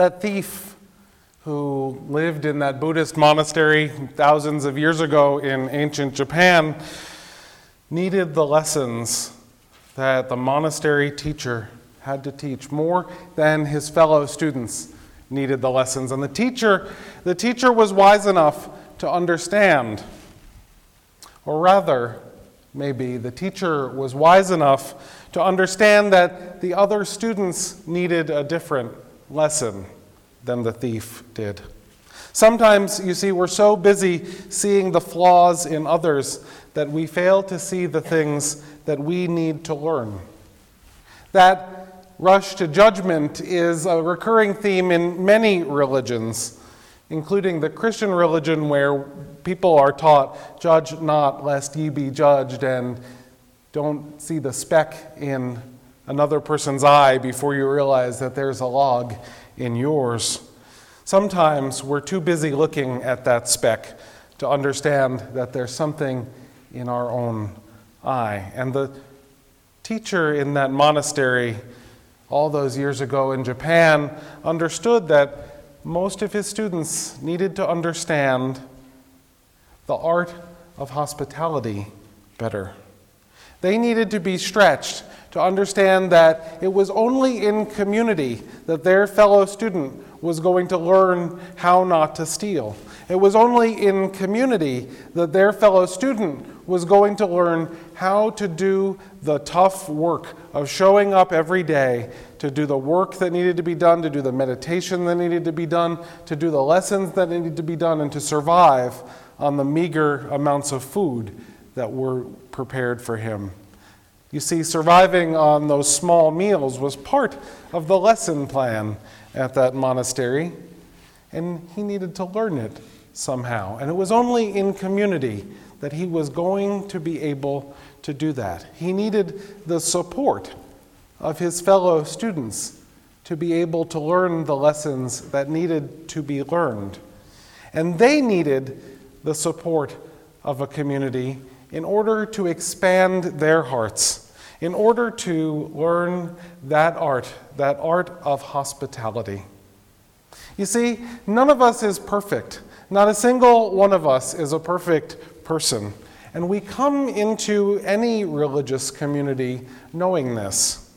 That thief who lived in that Buddhist monastery thousands of years ago in ancient Japan needed the lessons that the monastery teacher had to teach. More than his fellow students needed the lessons. And the teacher the teacher was wise enough to understand. Or rather maybe the teacher was wise enough to understand that the other students needed a different lesson than the thief did. Sometimes, you see, we're so busy seeing the flaws in others that we fail to see the things that we need to learn. That rush to judgment is a recurring theme in many religions, including the Christian religion, where people are taught, Judge not, lest ye be judged, and don't see the speck in another person's eye before you realize that there's a log in yours. Sometimes we're too busy looking at that speck to understand that there's something in our own eye. And the teacher in that monastery all those years ago in Japan understood that most of his students needed to understand the art of hospitality better. They needed to be stretched to understand that it was only in community that their fellow student was going to learn how not to steal. It was only in community that their fellow student was going to learn how to do the tough work of showing up every day, to do the work that needed to be done, to do the meditation that needed to be done, to do the lessons that needed to be done, and to survive on the meager amounts of food that were prepared for him. You see, surviving on those small meals was part of the lesson plan at that monastery, and he needed to learn it somehow. And it was only in community that he was going to be able to do that. He needed the support of his fellow students to be able to learn the lessons that needed to be learned. And they needed the support of a community in order to expand their hearts, in order to learn that art, that art of hospitality. You see, none of us is perfect. Not a single one of us is a perfect person. And we come into any religious community knowing this.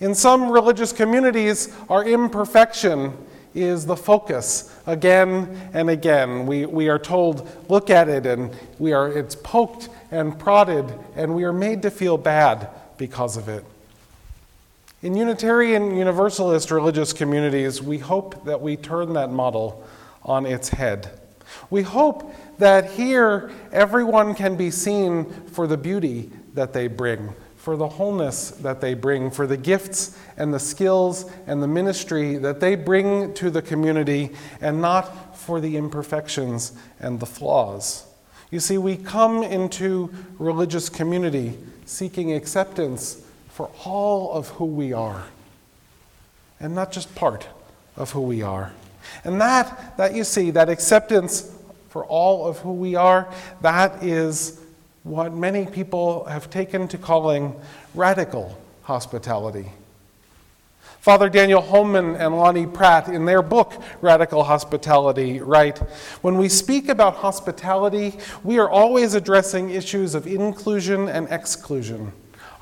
In some religious communities, our imperfection is the focus again and again. We, we are told, look at it, and we are, it's poked and prodded, and we are made to feel bad because of it. In Unitarian Universalist religious communities, we hope that we turn that model on its head. We hope that here everyone can be seen for the beauty that they bring, for the wholeness that they bring, for the gifts and the skills and the ministry that they bring to the community, and not for the imperfections and the flaws. You see, we come into religious community seeking acceptance for all of who we are, and not just part of who we are. And that, that you see, that acceptance for all of who we are, that is what many people have taken to calling radical hospitality. Father Daniel Homan and Lonni Pratt, in their book, Radical Hospitality, write When we speak about hospitality, we are always addressing issues of inclusion and exclusion.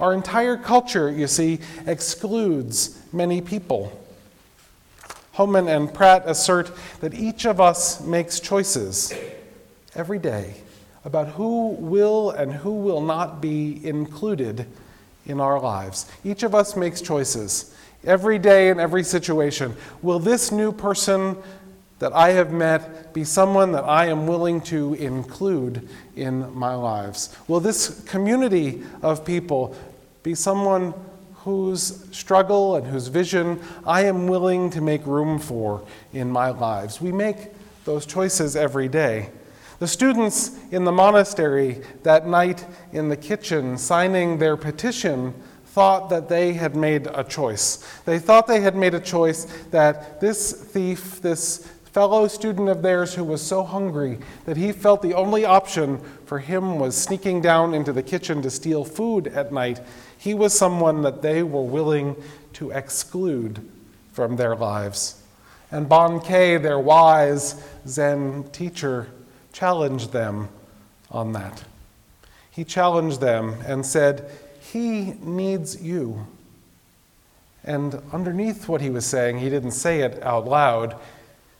Our entire culture, you see, excludes many people. Homan and Pratt assert that each of us makes choices every day about who will and who will not be included in our lives. Each of us makes choices every day in every situation. Will this new person that I have met be someone that I am willing to include in my lives? Will this community of people be someone whose struggle and whose vision I am willing to make room for in my lives. We make those choices every day. The students in the monastery that night in the kitchen signing their petition thought that they had made a choice. They thought they had made a choice that this thief, this fellow student of theirs who was so hungry that he felt the only option for him was sneaking down into the kitchen to steal food at night, he was someone that they were willing to exclude from their lives. And Bankei, their wise Zen teacher, challenged them on that. He challenged them and said, He needs you. And underneath what he was saying, he didn't say it out loud,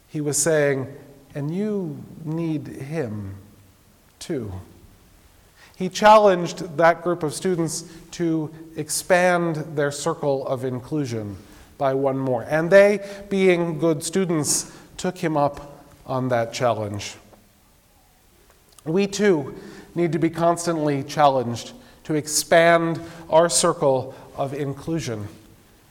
he was saying, And you need him too. He challenged that group of students to expand their circle of inclusion by one more. And they, being good students, took him up on that challenge. We too need to be constantly challenged to expand our circle of inclusion.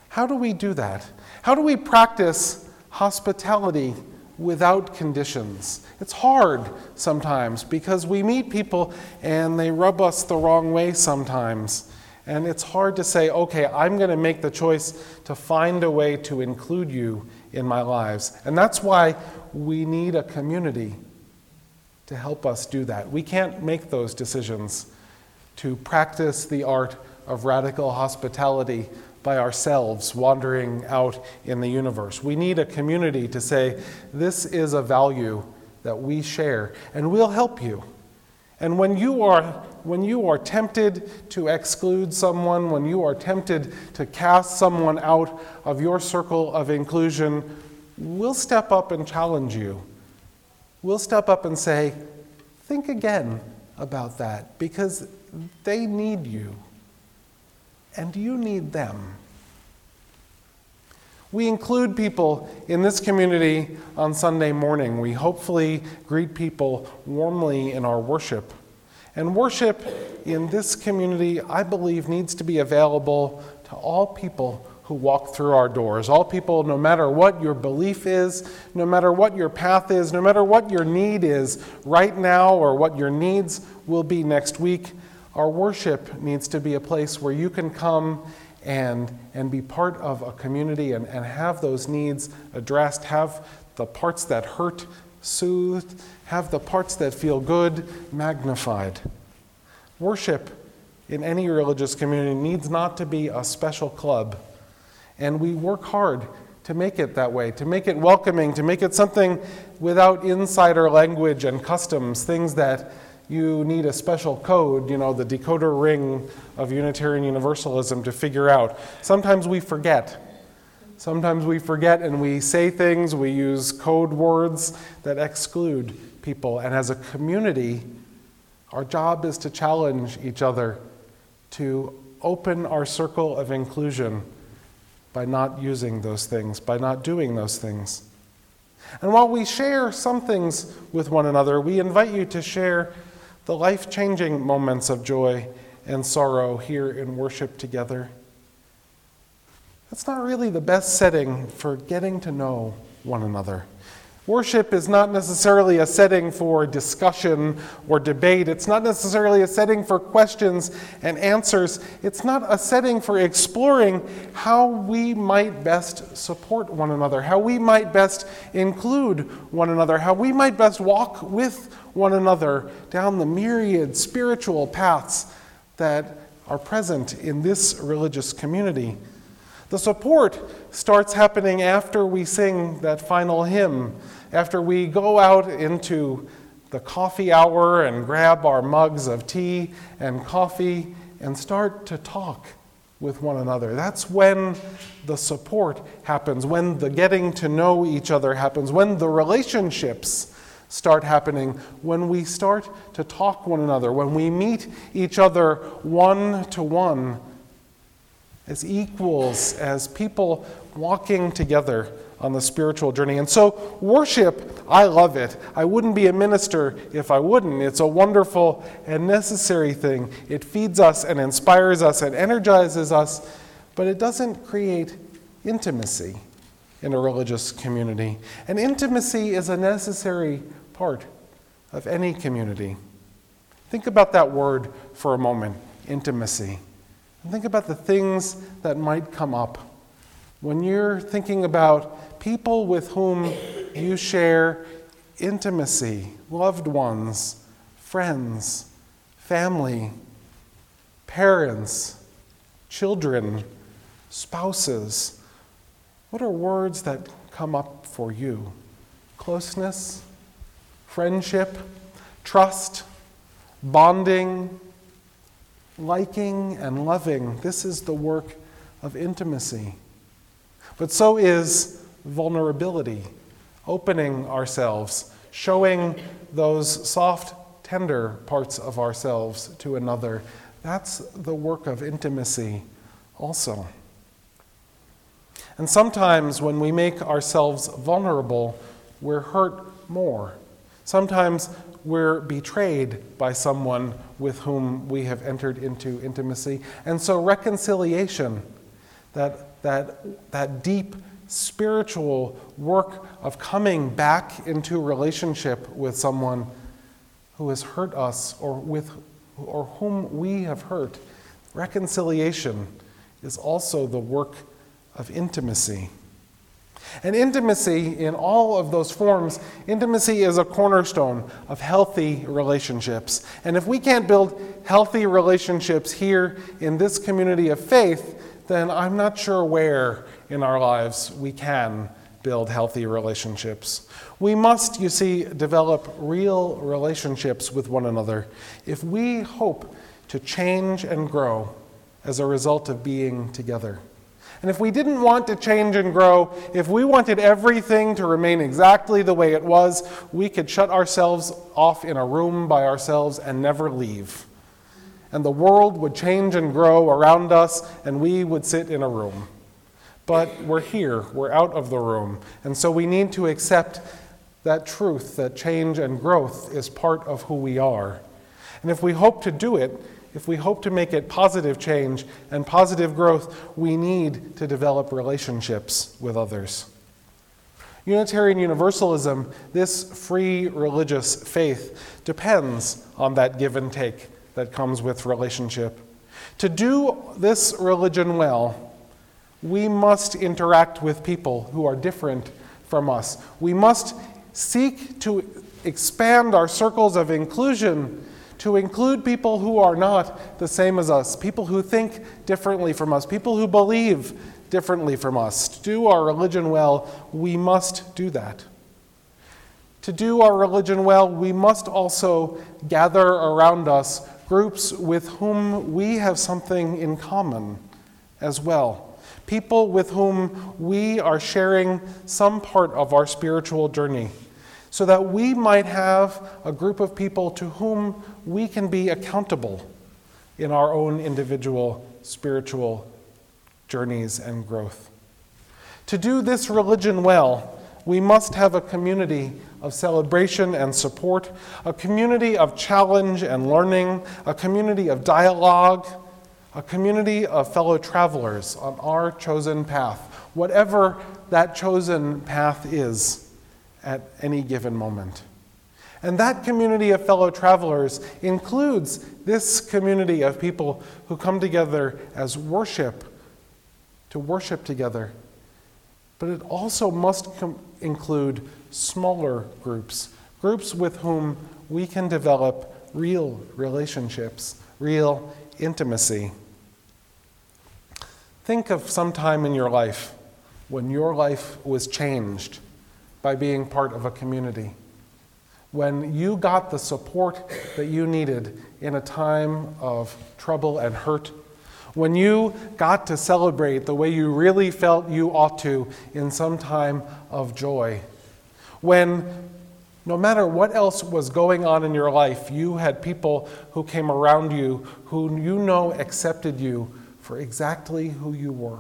How do we do that? How do we practice hospitality without conditions? It's hard sometimes because we meet people and they rub us the wrong way sometimes. And it's hard to say, okay, I'm going to make the choice to find a way to include you in my lives. And that's why we need a community to help us do that. We can't make those decisions to practice the art of radical hospitality by ourselves wandering out in the universe. We need a community to say, this is a value that we share, and we'll help you. And when you are when you are tempted to exclude someone, when you are tempted to cast someone out of your circle of inclusion, we'll step up and challenge you. We'll step up and say, think again about that because they need you and you need them. We include people in this community on Sunday morning. We hopefully greet people warmly in our worship. And worship in this community, I believe, needs to be available to all people who walk through our doors. All people, no matter what your belief is, no matter what your path is, no matter what your need is right now or what your needs will be next week, our worship needs to be a place where you can come and, and be part of a community and, and have those needs addressed, have the parts that hurt soothed, have the parts that feel good magnified. Worship in any religious community needs not to be a special club. And we work hard to make it that way, to make it welcoming, to make it something without insider language and customs, things that you need a special code, you know, the decoder ring of Unitarian Universalism to figure out. Sometimes we forget. Sometimes we forget and we say things, we use code words that exclude people. And as a community, our job is to challenge each other to open our circle of inclusion by not using those things, by not doing those things. And while we share some things with one another, we invite you to share the life changing moments of joy and sorrow here in worship together. That's not really the best setting for getting to know one another. Worship is not necessarily a setting for discussion or debate. It's not necessarily a setting for questions and answers. It's not a setting for exploring how we might best support one another, how we might best include one another, how we might best walk with one another down the myriad spiritual paths that are present in this religious community. The support starts happening after we sing that final hymn, after we go out into the coffee hour and grab our mugs of tea and coffee and start to talk with one another. That's when the support happens, when the getting to know each other happens, when the relationships start happening when we start to talk one another, when we meet each other one to one as equals, as people walking together on the spiritual journey. And so, worship, I love it. I wouldn't be a minister if I wouldn't. It's a wonderful and necessary thing. It feeds us and inspires us and energizes us, but it doesn't create intimacy in a religious community. And intimacy is a necessary part of any community. Think about that word for a moment intimacy. And think about the things that might come up when you're thinking about people with whom you share intimacy, loved ones, friends, family, parents, children, spouses. What are words that come up for you? Closeness, friendship, trust, bonding, liking, and loving. This is the work of intimacy. But so is vulnerability, opening ourselves, showing those soft, tender parts of ourselves to another. That's the work of intimacy also. And sometimes when we make ourselves vulnerable, we're hurt more. Sometimes we're betrayed by someone with whom we have entered into intimacy. And so reconciliation, that, that, that deep spiritual work of coming back into relationship with someone who has hurt us or with or whom we have hurt, reconciliation is also the work of intimacy. And intimacy, in all of those forms, intimacy is a cornerstone of healthy relationships. And if we can't build healthy relationships here in this community of faith, then I'm not sure where in our lives we can build healthy relationships. We must, you see, develop real relationships with one another if we hope to change and grow as a result of being together. And if we didn't want to change and grow, if we wanted everything to remain exactly the way it was, we could shut ourselves off in a room by ourselves and never leave. And the world would change and grow around us, and we would sit in a room. But we're here, we're out of the room, and so we need to accept that truth that change and growth is part of who we are. And if we hope to do it, if we hope to make it positive change and positive growth, we need to develop relationships with others. Unitarian Universalism, this free religious faith, depends on that give and take that comes with relationship. To do this religion well, we must interact with people who are different from us. We must seek to expand our circles of inclusion to include people who are not the same as us, people who think differently from us, people who believe differently from us. To do our religion well, we must do that. To do our religion well, we must also gather around us groups with whom we have something in common as well. People with whom we are sharing some part of our spiritual journey so that we might have a group of people to whom we can be accountable in our own individual spiritual journeys and growth. To do this religion well, we must have a community of celebration and support, a community of challenge and learning, a community of dialogue, a community of fellow travelers on our chosen path, whatever that chosen path is at any given moment. And that community of fellow travelers includes this community of people who come together as worship, to worship together. But it also must com- include smaller groups, groups with whom we can develop real relationships, real intimacy. Think of some time in your life when your life was changed by being part of a community. When you got the support that you needed in a time of trouble and hurt, when you got to celebrate the way you really felt you ought to in some time of joy, when no matter what else was going on in your life, you had people who came around you who you know accepted you for exactly who you were.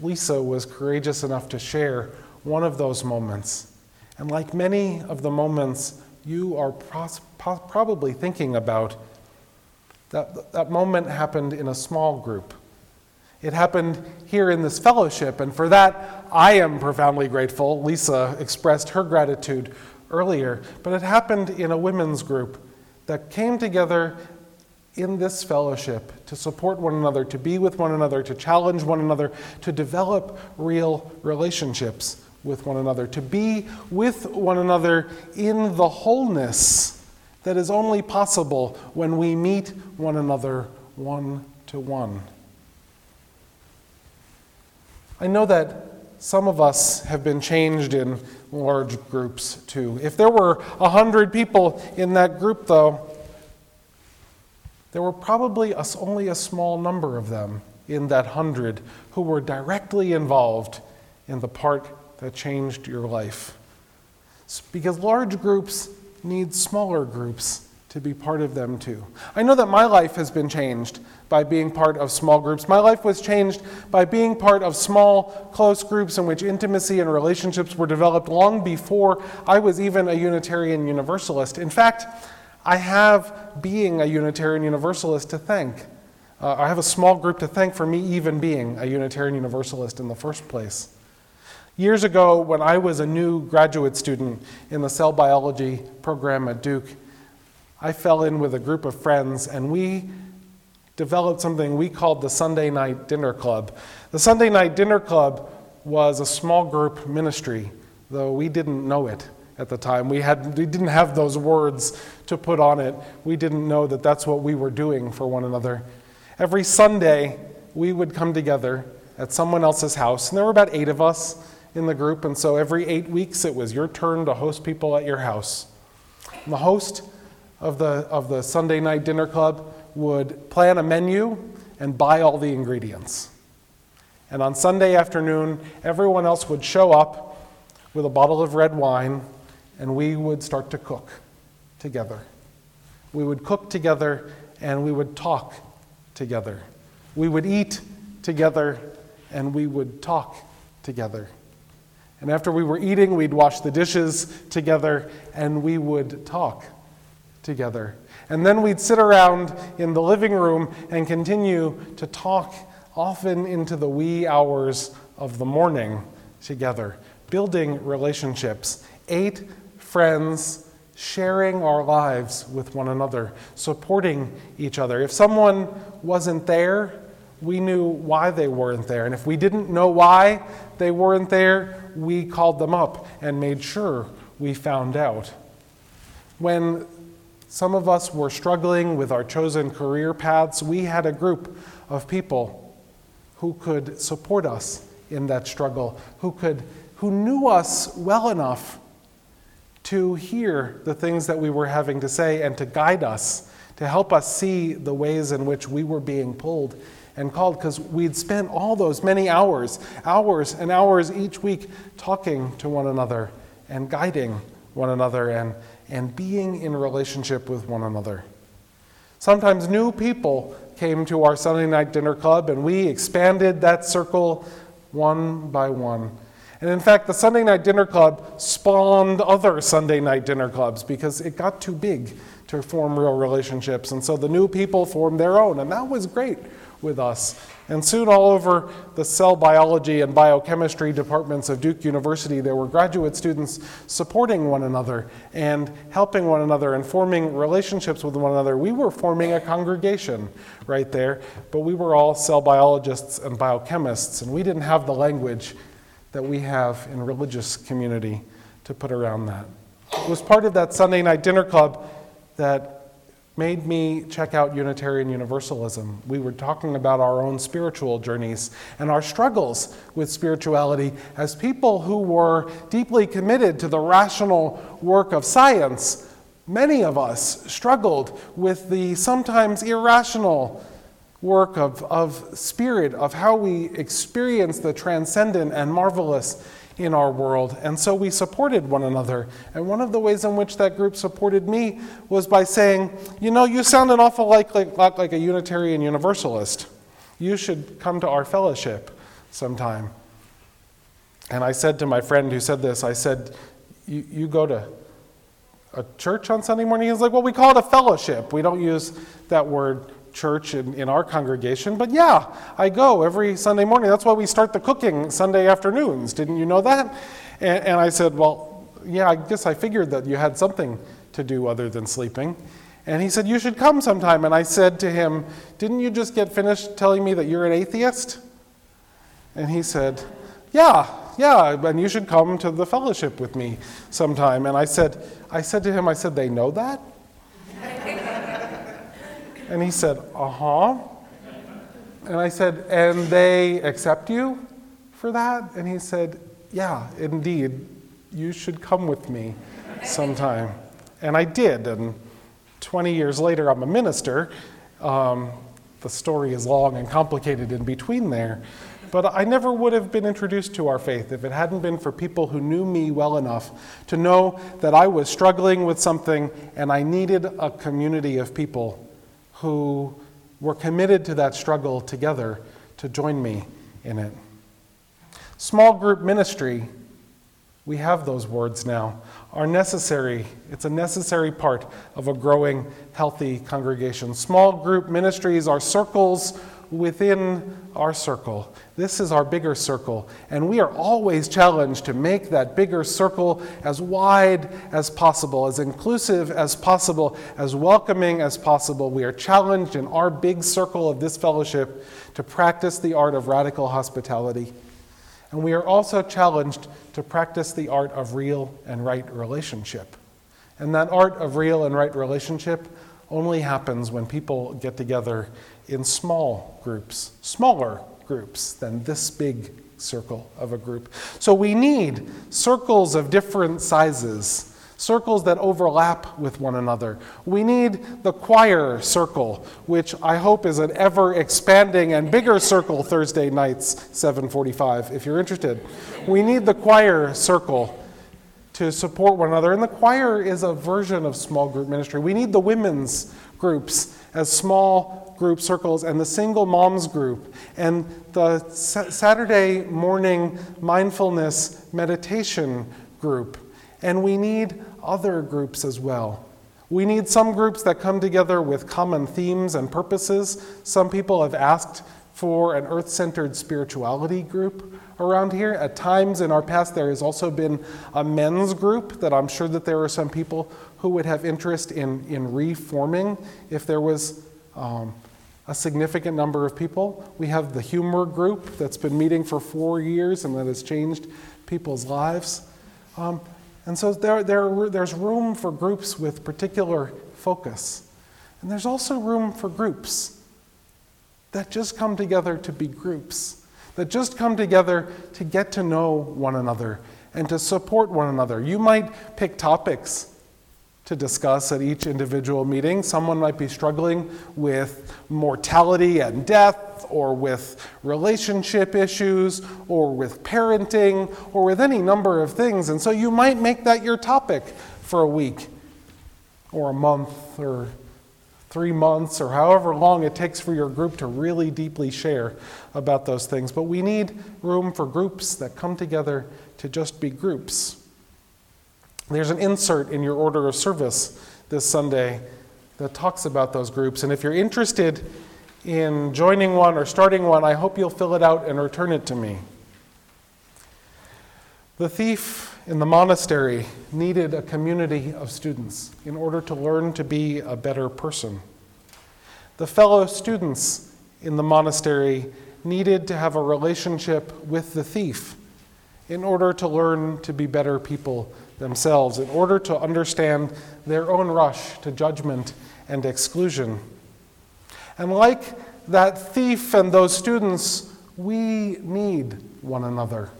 Lisa was courageous enough to share one of those moments. And like many of the moments you are pros- probably thinking about, that, that moment happened in a small group. It happened here in this fellowship, and for that I am profoundly grateful. Lisa expressed her gratitude earlier, but it happened in a women's group that came together in this fellowship to support one another, to be with one another, to challenge one another, to develop real relationships with one another, to be with one another in the wholeness that is only possible when we meet one another one to one. I know that some of us have been changed in large groups too. If there were a hundred people in that group, though, there were probably only a small number of them in that hundred who were directly involved in the part that changed your life. Because large groups need smaller groups to be part of them too. I know that my life has been changed by being part of small groups. My life was changed by being part of small, close groups in which intimacy and relationships were developed long before I was even a Unitarian Universalist. In fact, I have being a Unitarian Universalist to thank. Uh, I have a small group to thank for me even being a Unitarian Universalist in the first place. Years ago, when I was a new graduate student in the cell biology program at Duke, I fell in with a group of friends and we developed something we called the Sunday Night Dinner Club. The Sunday Night Dinner Club was a small group ministry, though we didn't know it at the time. We, had, we didn't have those words to put on it. We didn't know that that's what we were doing for one another. Every Sunday, we would come together at someone else's house, and there were about eight of us in the group, and so every eight weeks it was your turn to host people at your house. And the host of the, of the Sunday night dinner club would plan a menu and buy all the ingredients. And on Sunday afternoon, everyone else would show up with a bottle of red wine, and we would start to cook together. We would cook together and we would talk together. We would eat together and we would talk together. And after we were eating, we'd wash the dishes together and we would talk together. And then we'd sit around in the living room and continue to talk, often into the wee hours of the morning together, building relationships. Eight friends sharing our lives with one another, supporting each other. If someone wasn't there, we knew why they weren't there. And if we didn't know why they weren't there, we called them up and made sure we found out. When some of us were struggling with our chosen career paths, we had a group of people who could support us in that struggle, who, could, who knew us well enough to hear the things that we were having to say and to guide us, to help us see the ways in which we were being pulled and called because we'd spent all those many hours, hours and hours each week talking to one another and guiding one another and, and being in relationship with one another. Sometimes new people came to our Sunday night dinner club and we expanded that circle one by one. And in fact, the Sunday night dinner club spawned other Sunday night dinner clubs because it got too big to form real relationships. And so the new people formed their own, and that was great with us. And soon, all over the cell biology and biochemistry departments of Duke University, there were graduate students supporting one another and helping one another and forming relationships with one another. We were forming a congregation right there, but we were all cell biologists and biochemists, and we didn't have the language that we have in religious community to put around that. It was part of that Sunday night dinner club that made me check out Unitarian Universalism. We were talking about our own spiritual journeys and our struggles with spirituality as people who were deeply committed to the rational work of science. Many of us struggled with the sometimes irrational work of, of spirit, of how we experience the transcendent and marvelous in our world. And so we supported one another. And one of the ways in which that group supported me was by saying, You know, you sound an awful like, like, like a Unitarian Universalist. You should come to our fellowship sometime. And I said to my friend who said this, I said, You, you go to a church on Sunday morning? He's like, Well, we call it a fellowship. We don't use that word church in, in our congregation, but yeah, I go every Sunday morning. That's why we start the cooking Sunday afternoons. Didn't you know that? And, and I said, Well, yeah, I guess I figured that you had something to do other than sleeping. And he said, You should come sometime. And I said to him, Didn't you just get finished telling me that you're an atheist? And he said, Yeah, yeah, and you should come to the fellowship with me sometime. And I said, I said to him, I said, They know that? And he said, Uh huh. And I said, And they accept you for that? And he said, Yeah, indeed. You should come with me sometime. And I did. And 20 years later, I'm a minister. Um, the story is long and complicated in between there. But I never would have been introduced to our faith if it hadn't been for people who knew me well enough to know that I was struggling with something and I needed a community of people who were committed to that struggle together to join me in it. Small group ministry, we have those words now, are necessary. It's a necessary part of a growing, healthy congregation. Small group ministries are circles within our circle. This is our bigger circle, and we are always challenged to make that bigger circle as wide as possible, as inclusive as possible, as welcoming as possible. We are challenged in our big circle of this fellowship to practice the art of radical hospitality. And we are also challenged to practice the art of real and right relationship. And that art of real and right relationship only happens when people get together in small groups, smaller groups than this big circle of a group. So we need circles of different sizes circles that overlap with one another. We need the choir circle, which I hope is an ever expanding and bigger circle Thursday nights 7:45 if you're interested. We need the choir circle to support one another. And the choir is a version of small group ministry. We need the women's groups as small group circles and the single moms group and the Saturday morning mindfulness meditation group. And we need other groups as well. We need some groups that come together with common themes and purposes. Some people have asked for an earth centered spirituality group around here. At times in our past, there has also been a men's group that I'm sure that there are some people who would have interest in, in reforming if there was um, a significant number of people. We have the humor group that's been meeting for four years and that has changed people's lives. Um, and so there, there, there's room for groups with particular focus. And there's also room for groups that just come together to be groups, that just come together to get to know one another and to support one another. You might pick topics to discuss at each individual meeting. Someone might be struggling with mortality and death, or with relationship issues, or with parenting, or with any number of things. And so you might make that your topic for a week, or a month, or three months, or however long it takes for your group to really deeply share about those things. But we need room for groups that come together to just be groups. There's an insert in your order of service this Sunday that talks about those groups. And if you're interested in joining one or starting one, I hope you'll fill it out and return it to me. The thief in the monastery needed a community of students in order to learn to be a better person. The fellow students in the monastery needed to have a relationship with the thief in order to learn to be better people themselves in order to understand their own rush to judgment and exclusion. And like that thief and those students, we need one another.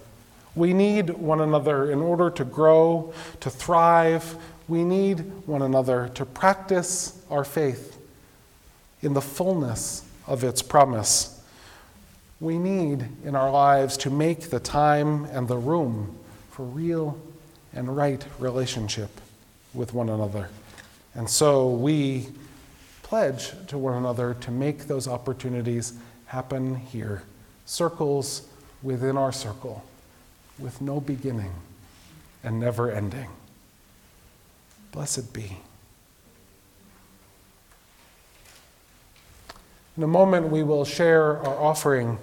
We need one another in order to grow, to thrive. We need one another to practice our faith in the fullness of its promise. We need in our lives to make the time and the room for real and right relationship with one another. And so we pledge to one another to make those opportunities happen here. Circles within our circle, with no beginning and never ending. Blessed be. In a moment, we will share our offering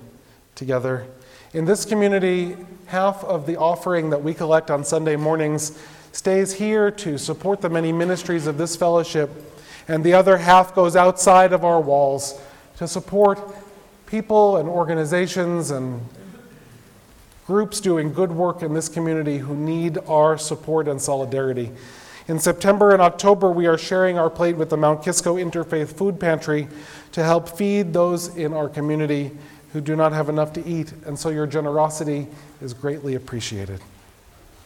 together. In this community, half of the offering that we collect on Sunday mornings stays here to support the many ministries of this fellowship, and the other half goes outside of our walls to support people and organizations and groups doing good work in this community who need our support and solidarity. In September and October, we are sharing our plate with the Mount Kisco Interfaith Food Pantry to help feed those in our community who do not have enough to eat, and so your generosity is greatly appreciated.